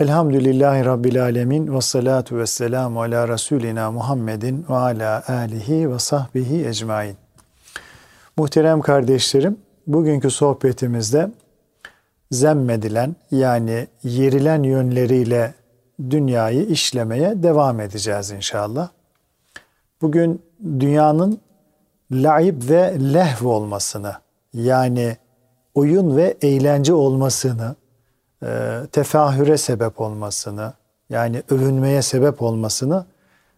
Elhamdülillahi Rabbil Alemin ve salatu ve selamu ala Resulina Muhammedin ve ala alihi ve sahbihi ecmain. Muhterem kardeşlerim, bugünkü sohbetimizde zemmedilen yani yerilen yönleriyle dünyayı işlemeye devam edeceğiz inşallah. Bugün dünyanın laib ve lehv olmasını yani oyun ve eğlence olmasını e, tefahüre sebep olmasını yani övünmeye sebep olmasını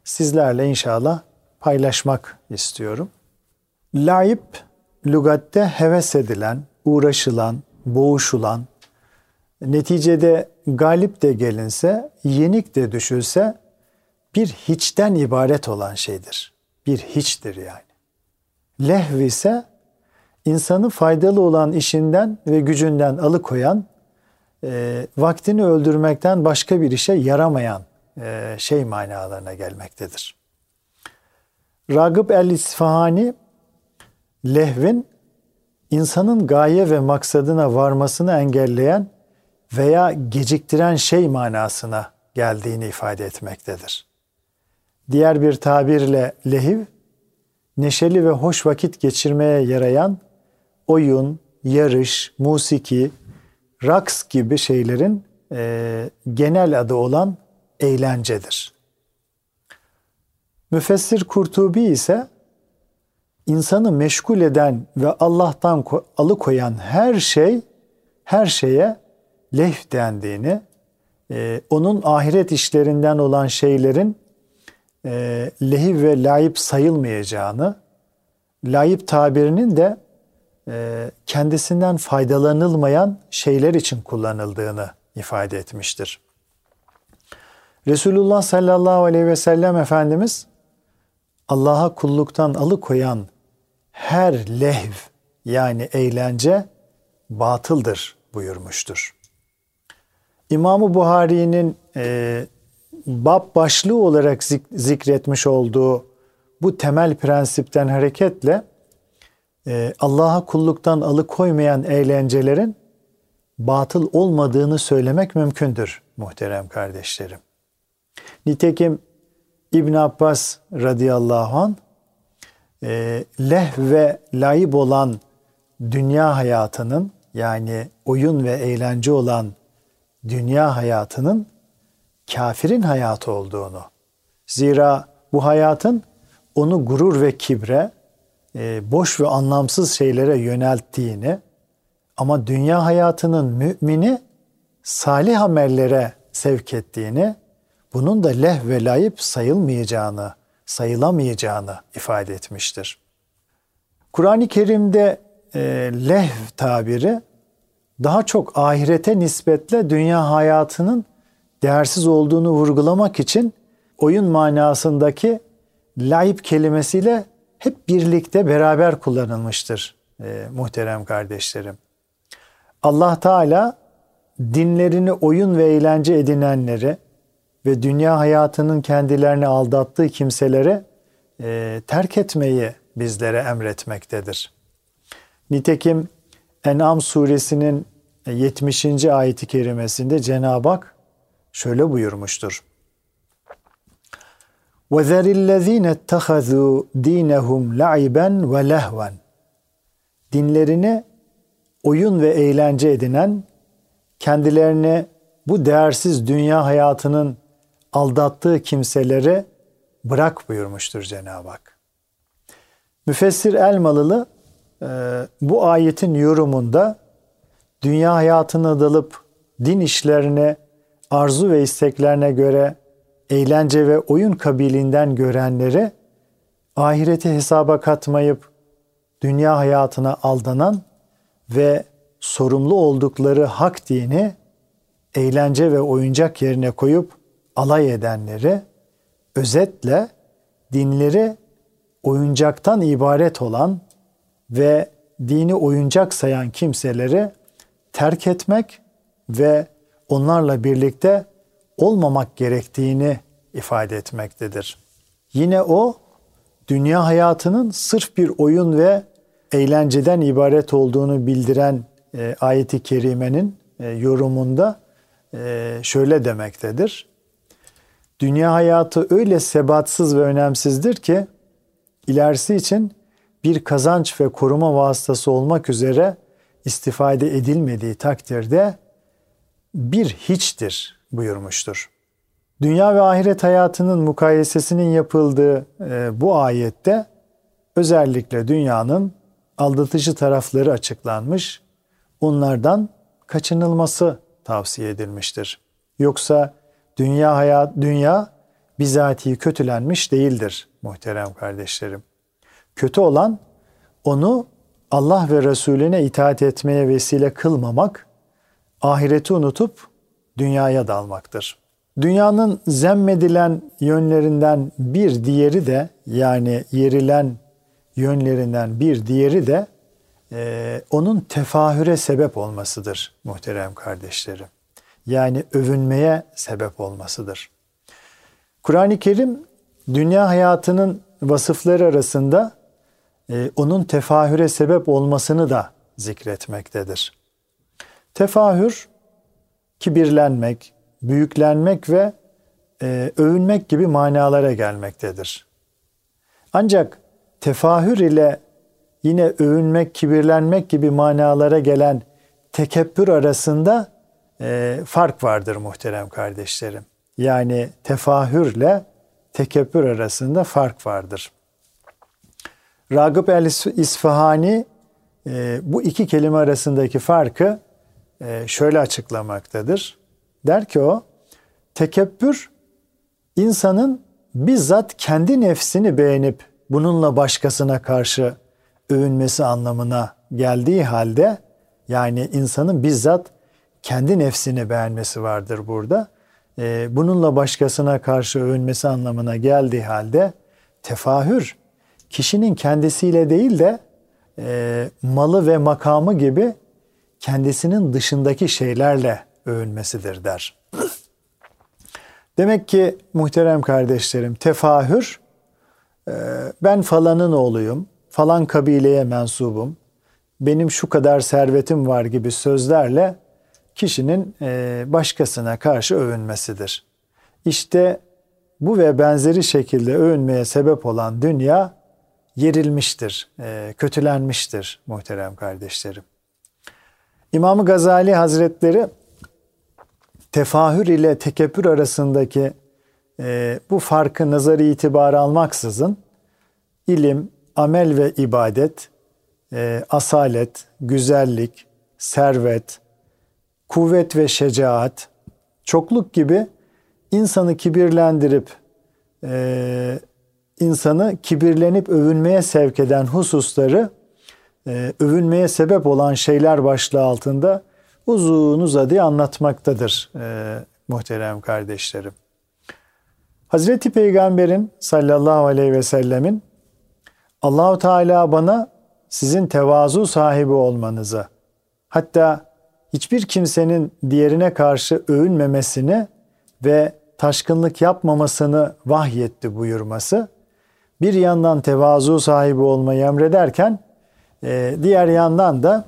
sizlerle inşallah paylaşmak istiyorum. Laib lügatte heves edilen, uğraşılan, boğuşulan, neticede galip de gelinse, yenik de düşülse bir hiçten ibaret olan şeydir. Bir hiçtir yani. Lehv ise insanı faydalı olan işinden ve gücünden alıkoyan e, vaktini öldürmekten başka bir işe yaramayan e, şey manalarına gelmektedir. Ragıp el-İsfahani lehvin insanın gaye ve maksadına varmasını engelleyen veya geciktiren şey manasına geldiğini ifade etmektedir. Diğer bir tabirle lehiv, neşeli ve hoş vakit geçirmeye yarayan oyun, yarış, musiki, raks gibi şeylerin e, genel adı olan eğlencedir. Müfessir Kurtubi ise insanı meşgul eden ve Allah'tan alıkoyan her şey, her şeye lehv dendiğini, e, onun ahiret işlerinden olan şeylerin e, lehiv ve layıp sayılmayacağını, layıp tabirinin de kendisinden faydalanılmayan şeyler için kullanıldığını ifade etmiştir. Resulullah sallallahu aleyhi ve sellem Efendimiz Allah'a kulluktan alıkoyan her lehv yani eğlence batıldır buyurmuştur. İmam-ı Buhari'nin e, bab başlığı olarak zikretmiş olduğu bu temel prensipten hareketle e, Allah'a kulluktan alıkoymayan eğlencelerin batıl olmadığını söylemek mümkündür muhterem kardeşlerim. Nitekim İbn Abbas radıyallahu an e, leh ve layıp olan dünya hayatının yani oyun ve eğlence olan dünya hayatının kafirin hayatı olduğunu. Zira bu hayatın onu gurur ve kibre, boş ve anlamsız şeylere yönelttiğini ama dünya hayatının mümini salih amellere sevk ettiğini, bunun da leh ve layıp sayılmayacağını, sayılamayacağını ifade etmiştir. Kur'an-ı Kerim'de e, leh tabiri daha çok ahirete nispetle dünya hayatının değersiz olduğunu vurgulamak için oyun manasındaki layıp kelimesiyle hep birlikte beraber kullanılmıştır e, muhterem kardeşlerim. Allah Teala dinlerini oyun ve eğlence edinenleri ve dünya hayatının kendilerini aldattığı kimselere e, terk etmeyi bizlere emretmektedir. Nitekim En'am suresinin 70. ayeti kerimesinde Cenab-ı Hak şöyle buyurmuştur. وَذَرِ الَّذ۪ينَ اتَّخَذُوا د۪ينَهُمْ لَعِبًا وَلَهْوًا Dinlerini oyun ve eğlence edinen, kendilerini bu değersiz dünya hayatının aldattığı kimselere bırak buyurmuştur Cenab-ı Hak. Müfessir Elmalılı e, bu ayetin yorumunda dünya hayatına dalıp din işlerine, arzu ve isteklerine göre eğlence ve oyun kabiliğinden görenleri ahireti hesaba katmayıp dünya hayatına aldanan ve sorumlu oldukları hak dini eğlence ve oyuncak yerine koyup alay edenleri özetle dinleri oyuncaktan ibaret olan ve dini oyuncak sayan kimseleri terk etmek ve onlarla birlikte olmamak gerektiğini ifade etmektedir. Yine o dünya hayatının sırf bir oyun ve eğlenceden ibaret olduğunu bildiren e, ayeti kerimenin e, yorumunda e, şöyle demektedir. Dünya hayatı öyle sebatsız ve önemsizdir ki ilerisi için bir kazanç ve koruma vasıtası olmak üzere istifade edilmediği takdirde bir hiçtir buyurmuştur. Dünya ve ahiret hayatının mukayesesinin yapıldığı e, bu ayette özellikle dünyanın aldatıcı tarafları açıklanmış, onlardan kaçınılması tavsiye edilmiştir. Yoksa dünya hayat dünya bizatihi kötülenmiş değildir muhterem kardeşlerim. Kötü olan onu Allah ve Resulüne itaat etmeye vesile kılmamak, ahireti unutup dünyaya dalmaktır. Dünyanın zemmedilen yönlerinden bir diğeri de yani yerilen yönlerinden bir diğeri de e, onun tefahüre sebep olmasıdır muhterem kardeşlerim. Yani övünmeye sebep olmasıdır. Kur'an-ı Kerim dünya hayatının vasıfları arasında e, onun tefahüre sebep olmasını da zikretmektedir. Tefahür, kibirlenmek, büyüklenmek ve e, övünmek gibi manalara gelmektedir. Ancak tefahür ile yine övünmek, kibirlenmek gibi manalara gelen tekebbür arasında e, fark vardır muhterem kardeşlerim. Yani tefahürle tekebbür arasında fark vardır. Ragıp el-İsfahani e, bu iki kelime arasındaki farkı şöyle açıklamaktadır. Der ki o, tekebbür insanın bizzat kendi nefsini beğenip bununla başkasına karşı övünmesi anlamına geldiği halde yani insanın bizzat kendi nefsini beğenmesi vardır burada. Ee, bununla başkasına karşı övünmesi anlamına geldiği halde tefahür kişinin kendisiyle değil de e, malı ve makamı gibi kendisinin dışındaki şeylerle övünmesidir der. Demek ki muhterem kardeşlerim tefahür e, ben falanın oğluyum, falan kabileye mensubum, benim şu kadar servetim var gibi sözlerle kişinin e, başkasına karşı övünmesidir. İşte bu ve benzeri şekilde övünmeye sebep olan dünya yerilmiştir, e, kötülenmiştir muhterem kardeşlerim. İmam Gazali Hazretleri tefahür ile tekebbür arasındaki e, bu farkı nazarı itibarı almaksızın ilim, amel ve ibadet, e, asalet, güzellik, servet, kuvvet ve şecaat, çokluk gibi insanı kibirlendirip e, insanı kibirlenip övünmeye sevk eden hususları e, övünmeye sebep olan şeyler başlığı altında uzun uzadı anlatmaktadır e, muhterem kardeşlerim. Hazreti Peygamber'in sallallahu aleyhi ve sellemin Allahu Teala bana sizin tevazu sahibi olmanızı hatta hiçbir kimsenin diğerine karşı övünmemesini ve taşkınlık yapmamasını vahyetti buyurması bir yandan tevazu sahibi olmayı emrederken e, diğer yandan da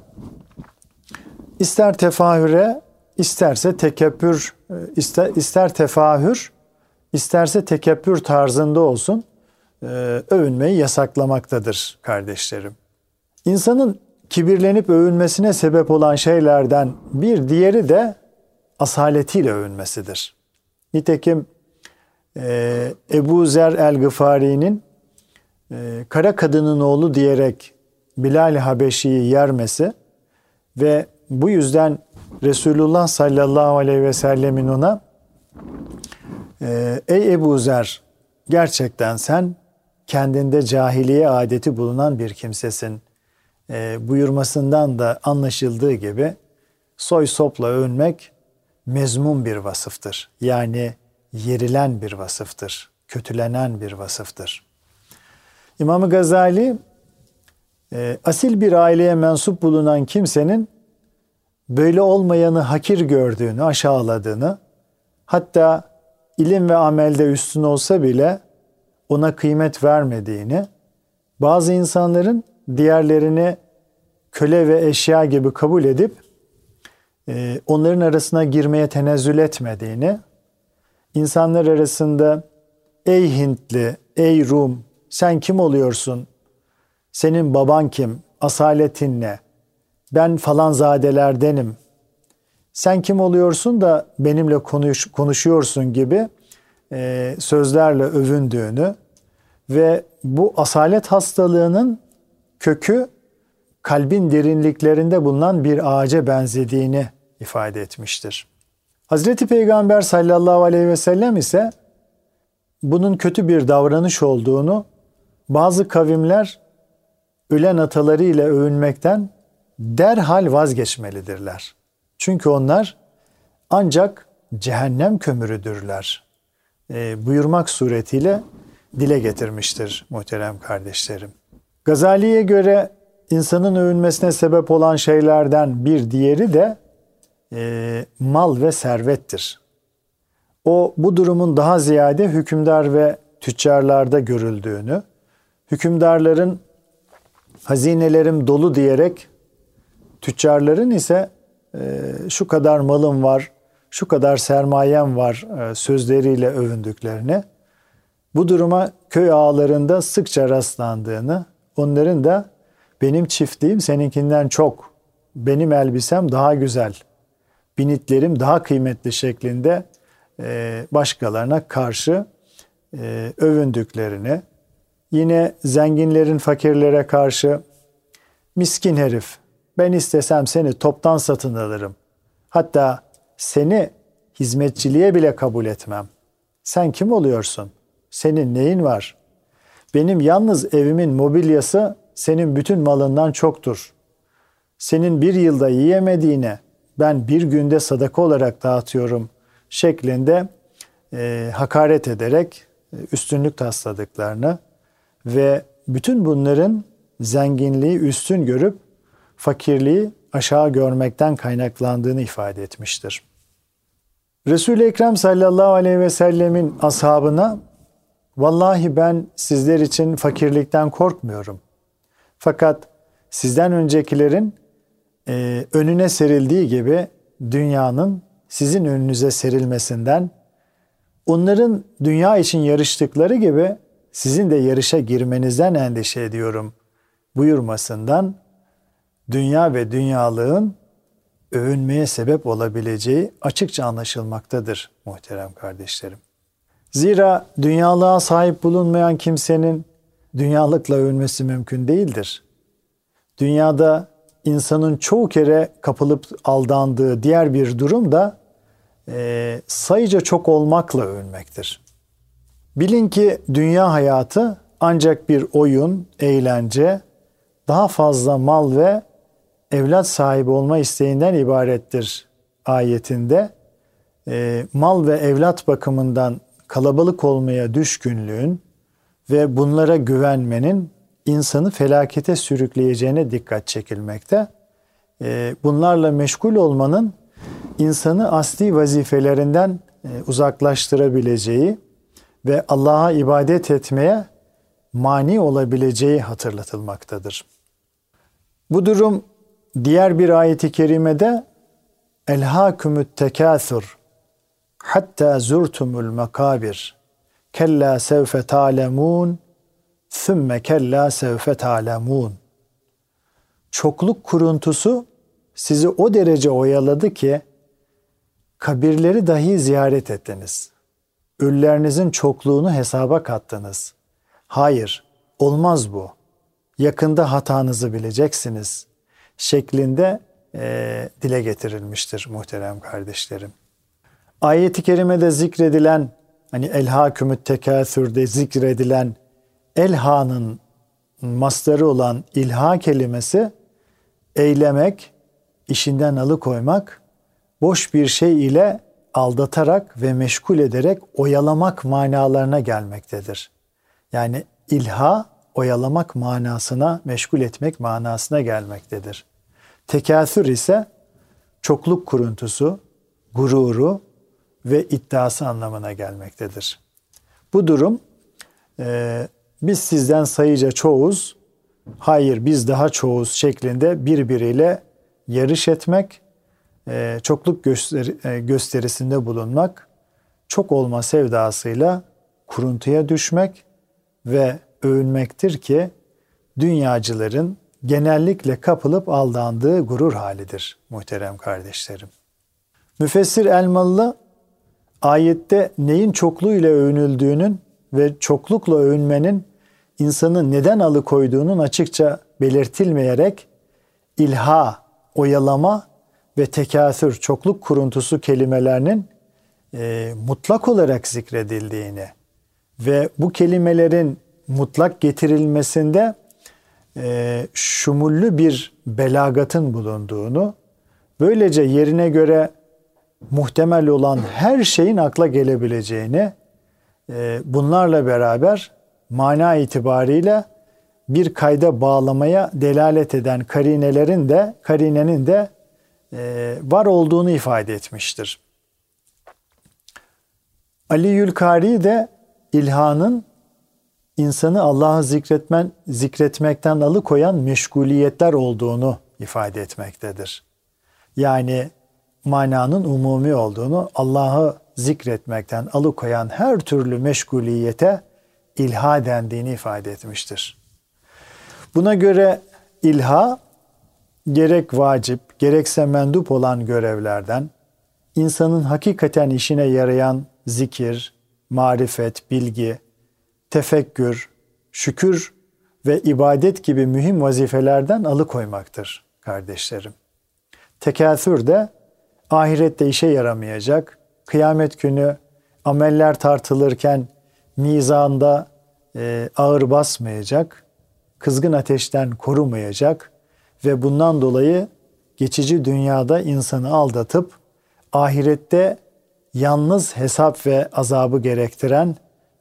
ister tefahüre isterse tekebbür e, ister, ister tefahür isterse tekebbür tarzında olsun e, övünmeyi yasaklamaktadır kardeşlerim. İnsanın kibirlenip övünmesine sebep olan şeylerden bir diğeri de asaletiyle övünmesidir. Nitekim e, Ebu Zer el-Gıfari'nin kara kadının oğlu diyerek Bilal Habeşi'yi yermesi ve bu yüzden Resulullah sallallahu aleyhi ve sellemin ona e, ey Ebu Zer gerçekten sen kendinde cahiliye adeti bulunan bir kimsesin e, buyurmasından da anlaşıldığı gibi soy sopla övünmek mezmum bir vasıftır. Yani yerilen bir vasıftır, kötülenen bir vasıftır. İmam Gazali e, asil bir aileye mensup bulunan kimsenin böyle olmayanı hakir gördüğünü, aşağıladığını, hatta ilim ve amelde üstün olsa bile ona kıymet vermediğini, bazı insanların diğerlerini köle ve eşya gibi kabul edip e, onların arasına girmeye tenezzül etmediğini, insanlar arasında ey Hintli, ey Rum, sen kim oluyorsun? Senin baban kim? Asaletin ne? Ben falan zadelerdenim. Sen kim oluyorsun da benimle konuş, konuşuyorsun gibi e, sözlerle övündüğünü ve bu asalet hastalığının kökü kalbin derinliklerinde bulunan bir ağaca benzediğini ifade etmiştir. Hazreti Peygamber sallallahu aleyhi ve sellem ise bunun kötü bir davranış olduğunu bazı kavimler ölen ataları ile övünmekten derhal vazgeçmelidirler. Çünkü onlar ancak cehennem kömürüdürler. E, buyurmak suretiyle dile getirmiştir muhterem kardeşlerim. Gazali'ye göre insanın övünmesine sebep olan şeylerden bir diğeri de e, mal ve servettir. O bu durumun daha ziyade hükümdar ve tüccarlarda görüldüğünü, hükümdarların hazinelerim dolu diyerek tüccarların ise e, şu kadar malım var, şu kadar sermayem var e, sözleriyle övündüklerini, bu duruma köy ağalarında sıkça rastlandığını, onların da benim çiftliğim seninkinden çok, benim elbisem daha güzel, binitlerim daha kıymetli şeklinde e, başkalarına karşı övündüklerini, yine zenginlerin fakirlere karşı miskin herif ben istesem seni toptan satın alırım. Hatta seni hizmetçiliğe bile kabul etmem. Sen kim oluyorsun? Senin neyin var? Benim yalnız evimin mobilyası senin bütün malından çoktur. Senin bir yılda yiyemediğine ben bir günde sadaka olarak dağıtıyorum şeklinde e, hakaret ederek üstünlük tasladıklarını ve bütün bunların zenginliği üstün görüp fakirliği aşağı görmekten kaynaklandığını ifade etmiştir. Resul-i Ekrem sallallahu aleyhi ve sellemin ashabına vallahi ben sizler için fakirlikten korkmuyorum. Fakat sizden öncekilerin e, önüne serildiği gibi dünyanın sizin önünüze serilmesinden, onların dünya için yarıştıkları gibi sizin de yarışa girmenizden endişe ediyorum buyurmasından dünya ve dünyalığın övünmeye sebep olabileceği açıkça anlaşılmaktadır muhterem kardeşlerim. Zira dünyalığa sahip bulunmayan kimsenin dünyalıkla övünmesi mümkün değildir. Dünyada insanın çoğu kere kapılıp aldandığı diğer bir durum da e, sayıca çok olmakla övünmektir. Bilin ki dünya hayatı ancak bir oyun, eğlence, daha fazla mal ve evlat sahibi olma isteğinden ibarettir ayetinde. E, mal ve evlat bakımından kalabalık olmaya düşkünlüğün ve bunlara güvenmenin insanı felakete sürükleyeceğine dikkat çekilmekte. E, bunlarla meşgul olmanın insanı asli vazifelerinden e, uzaklaştırabileceği ve Allah'a ibadet etmeye mani olabileceği hatırlatılmaktadır. Bu durum diğer bir ayeti kerimede Elhâkümüt tekâthur hatta zurtumul makabir kella sevfe ta'lemûn thumme kella sevfe ta'lemûn Çokluk kuruntusu sizi o derece oyaladı ki kabirleri dahi ziyaret ettiniz. Ölülerinizin çokluğunu hesaba kattınız. Hayır, olmaz bu. Yakında hatanızı bileceksiniz şeklinde e, dile getirilmiştir muhterem kardeşlerim. Ayet-i kerimede zikredilen hani elhakümüt tekâthürde zikredilen elhanın mastarı olan ilha kelimesi eylemek, işinden alıkoymak, boş bir şey ile aldatarak ve meşgul ederek oyalamak manalarına gelmektedir. Yani ilha oyalamak manasına, meşgul etmek manasına gelmektedir. Tekâsür ise çokluk kuruntusu, gururu ve iddiası anlamına gelmektedir. Bu durum e, biz sizden sayıca çoğuz, hayır biz daha çoğuz şeklinde birbiriyle yarış etmek, e, çokluk gösteri, e, gösterisinde bulunmak, çok olma sevdasıyla kuruntuya düşmek ve övünmektir ki dünyacıların genellikle kapılıp aldandığı gurur halidir muhterem kardeşlerim. Müfessir Elmalı ayette neyin çokluğuyla övünüldüğünün ve çoklukla övünmenin insanı neden alıkoyduğunun açıkça belirtilmeyerek ilha, oyalama ve tekasür, çokluk kuruntusu kelimelerinin e, mutlak olarak zikredildiğini ve bu kelimelerin mutlak getirilmesinde e, şumullü bir belagatın bulunduğunu, böylece yerine göre muhtemel olan her şeyin akla gelebileceğini, e, bunlarla beraber mana itibariyle bir kayda bağlamaya delalet eden karinelerin de karinenin de var olduğunu ifade etmiştir. Ali Yülkari de ilhanın insanı Allah'ı zikretmen, zikretmekten alıkoyan meşguliyetler olduğunu ifade etmektedir. Yani mananın umumi olduğunu Allah'ı zikretmekten alıkoyan her türlü meşguliyete ilha dendiğini ifade etmiştir. Buna göre ilha gerek vacip gerekse mendup olan görevlerden insanın hakikaten işine yarayan zikir, marifet, bilgi, tefekkür, şükür ve ibadet gibi mühim vazifelerden alıkoymaktır kardeşlerim. Tekâthür de ahirette işe yaramayacak, kıyamet günü ameller tartılırken mizanda e, ağır basmayacak, kızgın ateşten korumayacak ve bundan dolayı geçici dünyada insanı aldatıp ahirette yalnız hesap ve azabı gerektiren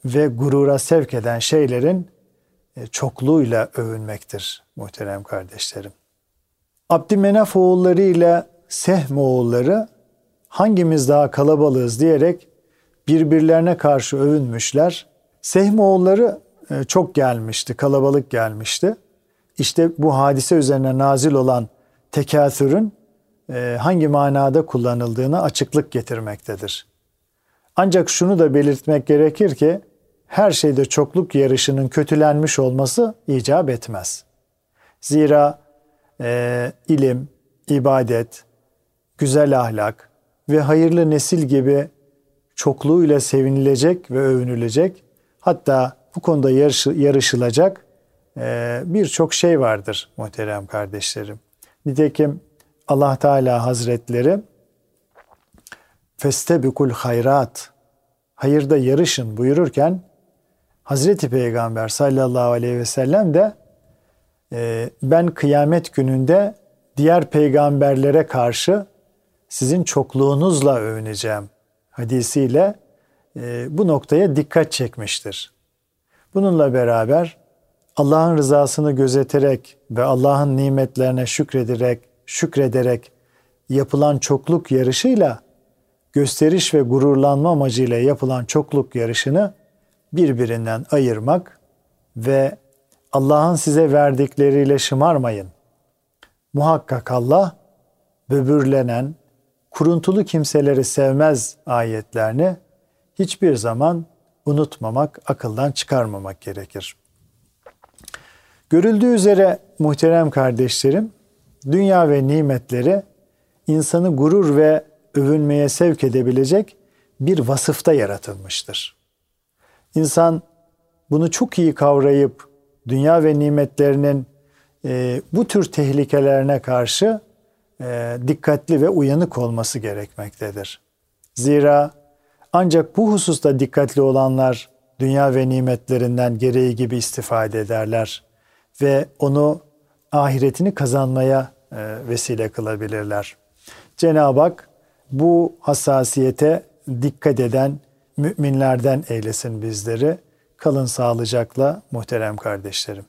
ve gurura sevk eden şeylerin e, çokluğuyla övünmektir muhterem kardeşlerim. Abdümenaf oğulları ile Sehm oğulları hangimiz daha kalabalığız diyerek birbirlerine karşı övünmüşler. Sehm oğulları e, çok gelmişti, kalabalık gelmişti. İşte bu hadise üzerine nazil olan tekâthürün e, hangi manada kullanıldığını açıklık getirmektedir. Ancak şunu da belirtmek gerekir ki her şeyde çokluk yarışının kötülenmiş olması icap etmez. Zira e, ilim, ibadet, güzel ahlak ve hayırlı nesil gibi çokluğuyla sevinilecek ve övünülecek hatta bu konuda yarış, yarışılacak birçok şey vardır muhterem kardeşlerim. Nitekim Allah Teala Hazretleri festebikul hayrat hayırda yarışın buyururken Hazreti Peygamber sallallahu aleyhi ve sellem de e, ben kıyamet gününde diğer peygamberlere karşı sizin çokluğunuzla övüneceğim hadisiyle e, bu noktaya dikkat çekmiştir. Bununla beraber Allah'ın rızasını gözeterek ve Allah'ın nimetlerine şükrederek, şükrederek yapılan çokluk yarışıyla gösteriş ve gururlanma amacıyla yapılan çokluk yarışını birbirinden ayırmak ve Allah'ın size verdikleriyle şımarmayın. Muhakkak Allah böbürlenen, kuruntulu kimseleri sevmez ayetlerini hiçbir zaman unutmamak, akıldan çıkarmamak gerekir. Görüldüğü üzere muhterem kardeşlerim, dünya ve nimetleri insanı gurur ve övünmeye sevk edebilecek bir vasıfta yaratılmıştır. İnsan bunu çok iyi kavrayıp dünya ve nimetlerinin e, bu tür tehlikelerine karşı e, dikkatli ve uyanık olması gerekmektedir. Zira ancak bu hususta dikkatli olanlar dünya ve nimetlerinden gereği gibi istifade ederler ve onu ahiretini kazanmaya e, vesile kılabilirler. Cenab-ı Hak bu hassasiyete dikkat eden müminlerden eylesin bizleri. Kalın sağlıcakla muhterem kardeşlerim.